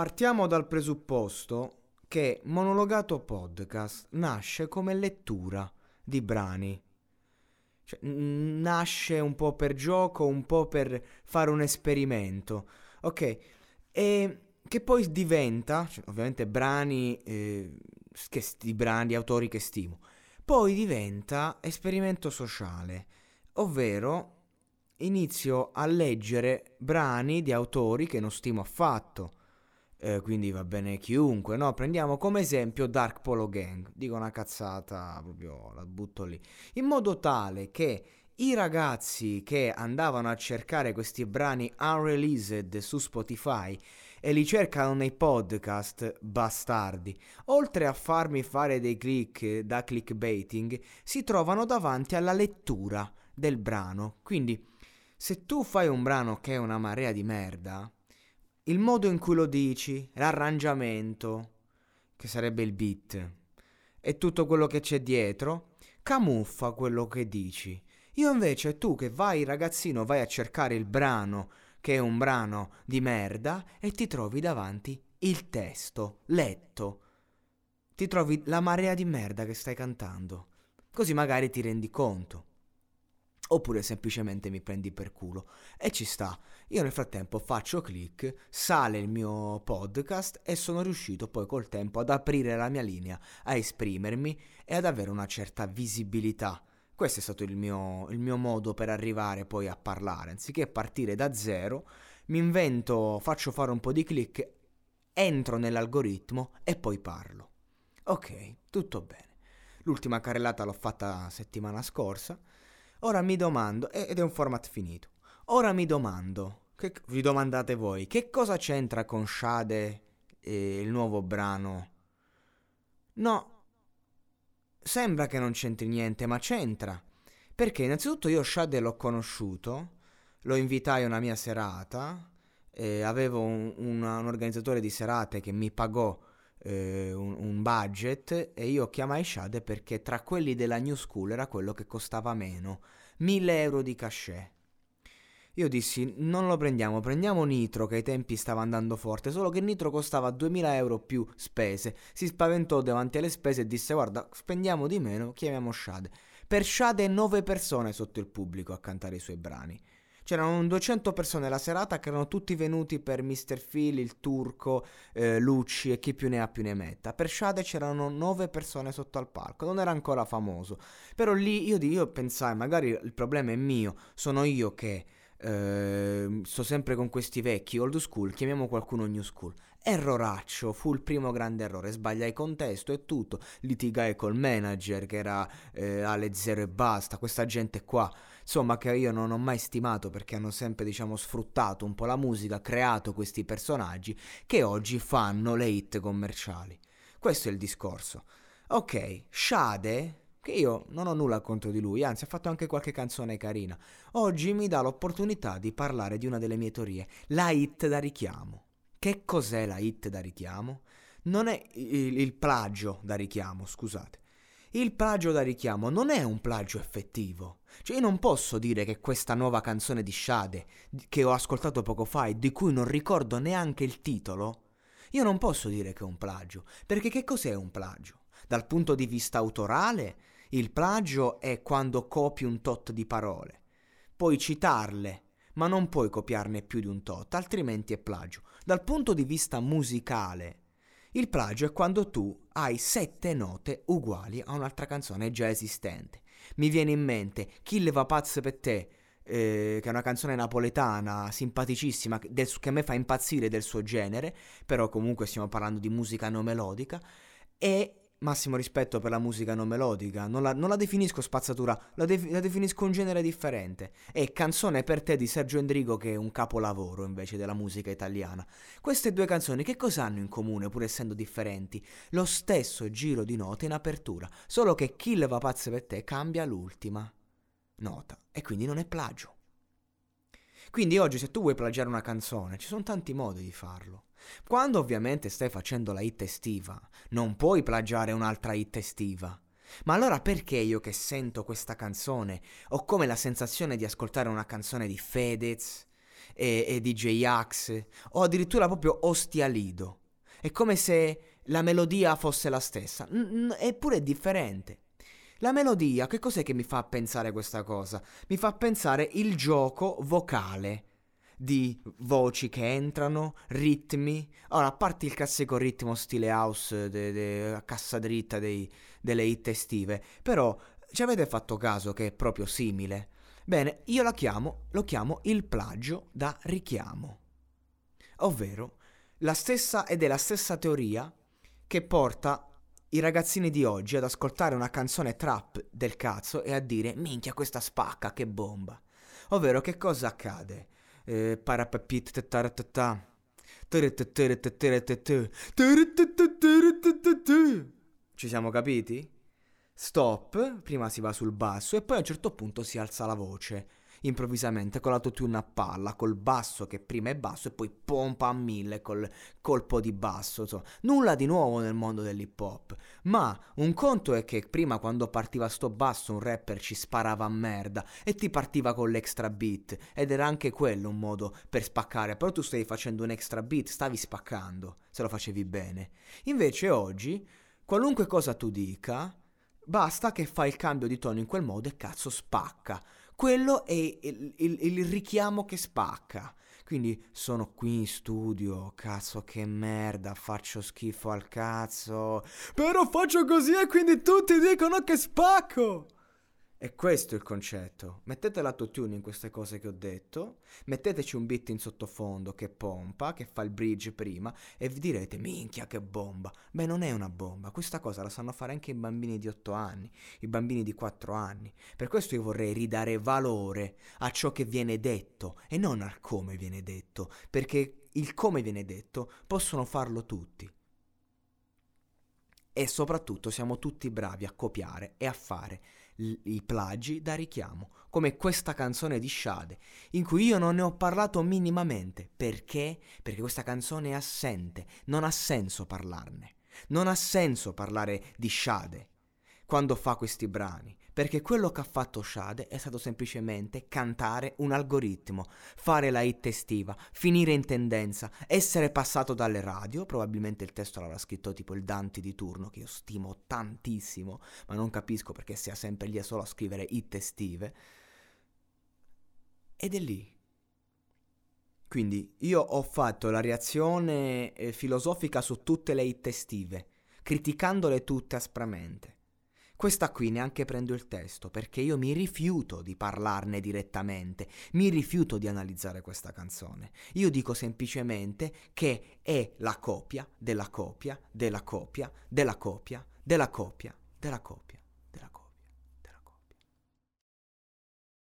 Partiamo dal presupposto che Monologato Podcast nasce come lettura di brani. Cioè, nasce un po' per gioco, un po' per fare un esperimento. Ok? E che poi diventa, cioè, ovviamente brani, eh, che, di brani, di autori che stimo, poi diventa esperimento sociale, ovvero inizio a leggere brani di autori che non stimo affatto. Eh, quindi va bene chiunque, no? Prendiamo come esempio Dark Polo Gang, dico una cazzata, proprio la butto lì, in modo tale che i ragazzi che andavano a cercare questi brani unreleased su Spotify e li cercano nei podcast bastardi, oltre a farmi fare dei click da clickbaiting, si trovano davanti alla lettura del brano. Quindi, se tu fai un brano che è una marea di merda, il modo in cui lo dici, l'arrangiamento, che sarebbe il beat, e tutto quello che c'è dietro, camuffa quello che dici. Io invece, tu che vai ragazzino, vai a cercare il brano, che è un brano di merda, e ti trovi davanti il testo, letto. Ti trovi la marea di merda che stai cantando. Così magari ti rendi conto. Oppure semplicemente mi prendi per culo. E ci sta. Io nel frattempo faccio click, sale il mio podcast e sono riuscito poi col tempo ad aprire la mia linea, a esprimermi e ad avere una certa visibilità questo è stato il mio, il mio modo per arrivare poi a parlare. Anziché partire da zero, mi invento, faccio fare un po' di click, entro nell'algoritmo e poi parlo. Ok, tutto bene. L'ultima carrellata l'ho fatta settimana scorsa. Ora mi domando, ed è un format finito. Ora mi domando, che, vi domandate voi, che cosa c'entra con Shade e il nuovo brano? No, Sembra che non c'entri niente, ma c'entra. Perché innanzitutto io Shade l'ho conosciuto, lo invitai a una mia serata, eh, avevo un, un, un, organizzatore di serate che mi pagò eh, un, un, budget e io chiamai Shade perché tra quelli della New School era quello che costava meno, 1000 euro di cachet. Io dissi non lo prendiamo, prendiamo Nitro che ai tempi stava andando forte, solo che Nitro costava 2000 euro più spese. Si spaventò davanti alle spese e disse guarda spendiamo di meno, chiamiamo Shade. Per Shade 9 persone sotto il pubblico a cantare i suoi brani. C'erano 200 persone la serata che erano tutti venuti per Mr. Phil, il turco, eh, Lucci e chi più ne ha più ne metta. Per Shade c'erano 9 persone sotto al palco, non era ancora famoso. Però lì io, io pensai, magari il problema è mio, sono io che eh, sto sempre con questi vecchi old school, chiamiamo qualcuno new school. Erroraccio, fu il primo grande errore, sbagliai contesto e tutto, litigai col manager che era eh, alle zero e basta, questa gente qua, insomma che io non ho mai stimato perché hanno sempre diciamo sfruttato un po' la musica, creato questi personaggi che oggi fanno le hit commerciali. Questo è il discorso. Ok, Shade che io non ho nulla contro di lui, anzi ha fatto anche qualche canzone carina. Oggi mi dà l'opportunità di parlare di una delle mie teorie, la hit da richiamo. Che cos'è la hit da richiamo? Non è il, il plagio da richiamo, scusate. Il plagio da richiamo non è un plagio effettivo. Cioè io non posso dire che questa nuova canzone di Shade, che ho ascoltato poco fa e di cui non ricordo neanche il titolo, io non posso dire che è un plagio, perché che cos'è un plagio? Dal punto di vista autorale il plagio è quando copi un tot di parole. Puoi citarle, ma non puoi copiarne più di un tot, altrimenti è plagio. Dal punto di vista musicale, il plagio è quando tu hai sette note uguali a un'altra canzone già esistente. Mi viene in mente Chi le va pazzo per te, eh, che è una canzone napoletana simpaticissima del, che a me fa impazzire del suo genere, però comunque stiamo parlando di musica non melodica, e massimo rispetto per la musica non melodica, non la, non la definisco spazzatura, la, def- la, definisco un genere differente. È Canzone per te di Sergio Endrigo che è un capolavoro invece della musica italiana. Queste due canzoni che cosa hanno in comune pur essendo differenti? Lo stesso giro di note in apertura, solo che Kill va pazzo per te cambia l'ultima nota e quindi non è plagio. Quindi oggi se tu vuoi plagiare una canzone, ci sono tanti modi di farlo. Quando ovviamente stai facendo la hit estiva, non puoi plagiare un'altra hit estiva. Ma allora perché io che sento questa canzone ho come la sensazione di ascoltare una canzone di Fedez e, e DJ Axe o addirittura proprio Ostia Lido. È come se la melodia fosse la stessa, n- eppure è differente. La melodia, che cos'è che mi fa pensare questa cosa? Mi fa pensare il gioco vocale di voci che entrano, ritmi. Ora, a parte il classico ritmo stile house de, de, a cassa dritta dei, delle hit estive, però ci avete fatto caso che è proprio simile? Bene, io la chiamo, lo chiamo il plagio da richiamo. Ovvero, la stessa ed è la stessa teoria che porta i ragazzini di oggi ad ascoltare una canzone trap del cazzo e a dire minchia questa spacca, che bomba. Ovvero che cosa accade? Ci siamo capiti? Stop, prima si va sul basso e poi a un certo punto si alza la voce improvvisamente con l'autotune a palla, col basso che prima è basso e poi pompa a mille col colpo di basso. Insomma. Nulla di nuovo nel mondo dell'hip hop. Ma un conto è che prima quando partiva sto basso un rapper ci sparava a merda e ti partiva con l'extra beat ed era anche quello un modo per spaccare. Però tu stavi facendo un extra beat, stavi spaccando se lo facevi bene. Invece oggi, qualunque cosa tu dica, basta che fai il cambio di tono in quel modo e cazzo spacca quello è il, il, il richiamo che spacca. Quindi sono qui in studio, cazzo che merda, faccio schifo al cazzo. Però faccio così e quindi tutti dicono che spacco. E questo è il concetto. Mettete l'autotune in queste cose che ho detto, metteteci un beat in sottofondo che pompa, che fa il bridge prima, e vi direte, minchia che bomba. Beh, non è una bomba, questa cosa la sanno fare anche i bambini di 8 anni, i bambini di 4 anni. Per questo io vorrei ridare valore a ciò che viene detto e non al come viene detto, perché il come viene detto possono farlo tutti. E soprattutto siamo tutti bravi a copiare e a fare i plagi da richiamo, come questa canzone di Shade, in cui io non ne ho parlato minimamente. Perché? Perché questa canzone è assente, non ha senso parlarne. Non ha senso parlare di Shade quando fa questi brani, perché quello che ha fatto Shade è stato semplicemente cantare un algoritmo, fare la hit estiva, finire in tendenza, essere passato dalle radio, probabilmente il testo l'avrà scritto tipo il Dante di turno, che io stimo tantissimo, ma non capisco perché sia sempre lì solo a scrivere hit estive, ed è lì. Quindi io ho fatto la reazione eh, filosofica su tutte le hit estive, criticandole tutte aspramente. Questa qui neanche prendo il testo perché io mi rifiuto di parlarne direttamente, mi rifiuto di analizzare questa canzone. Io dico semplicemente che è la copia della copia della copia della copia della copia della copia.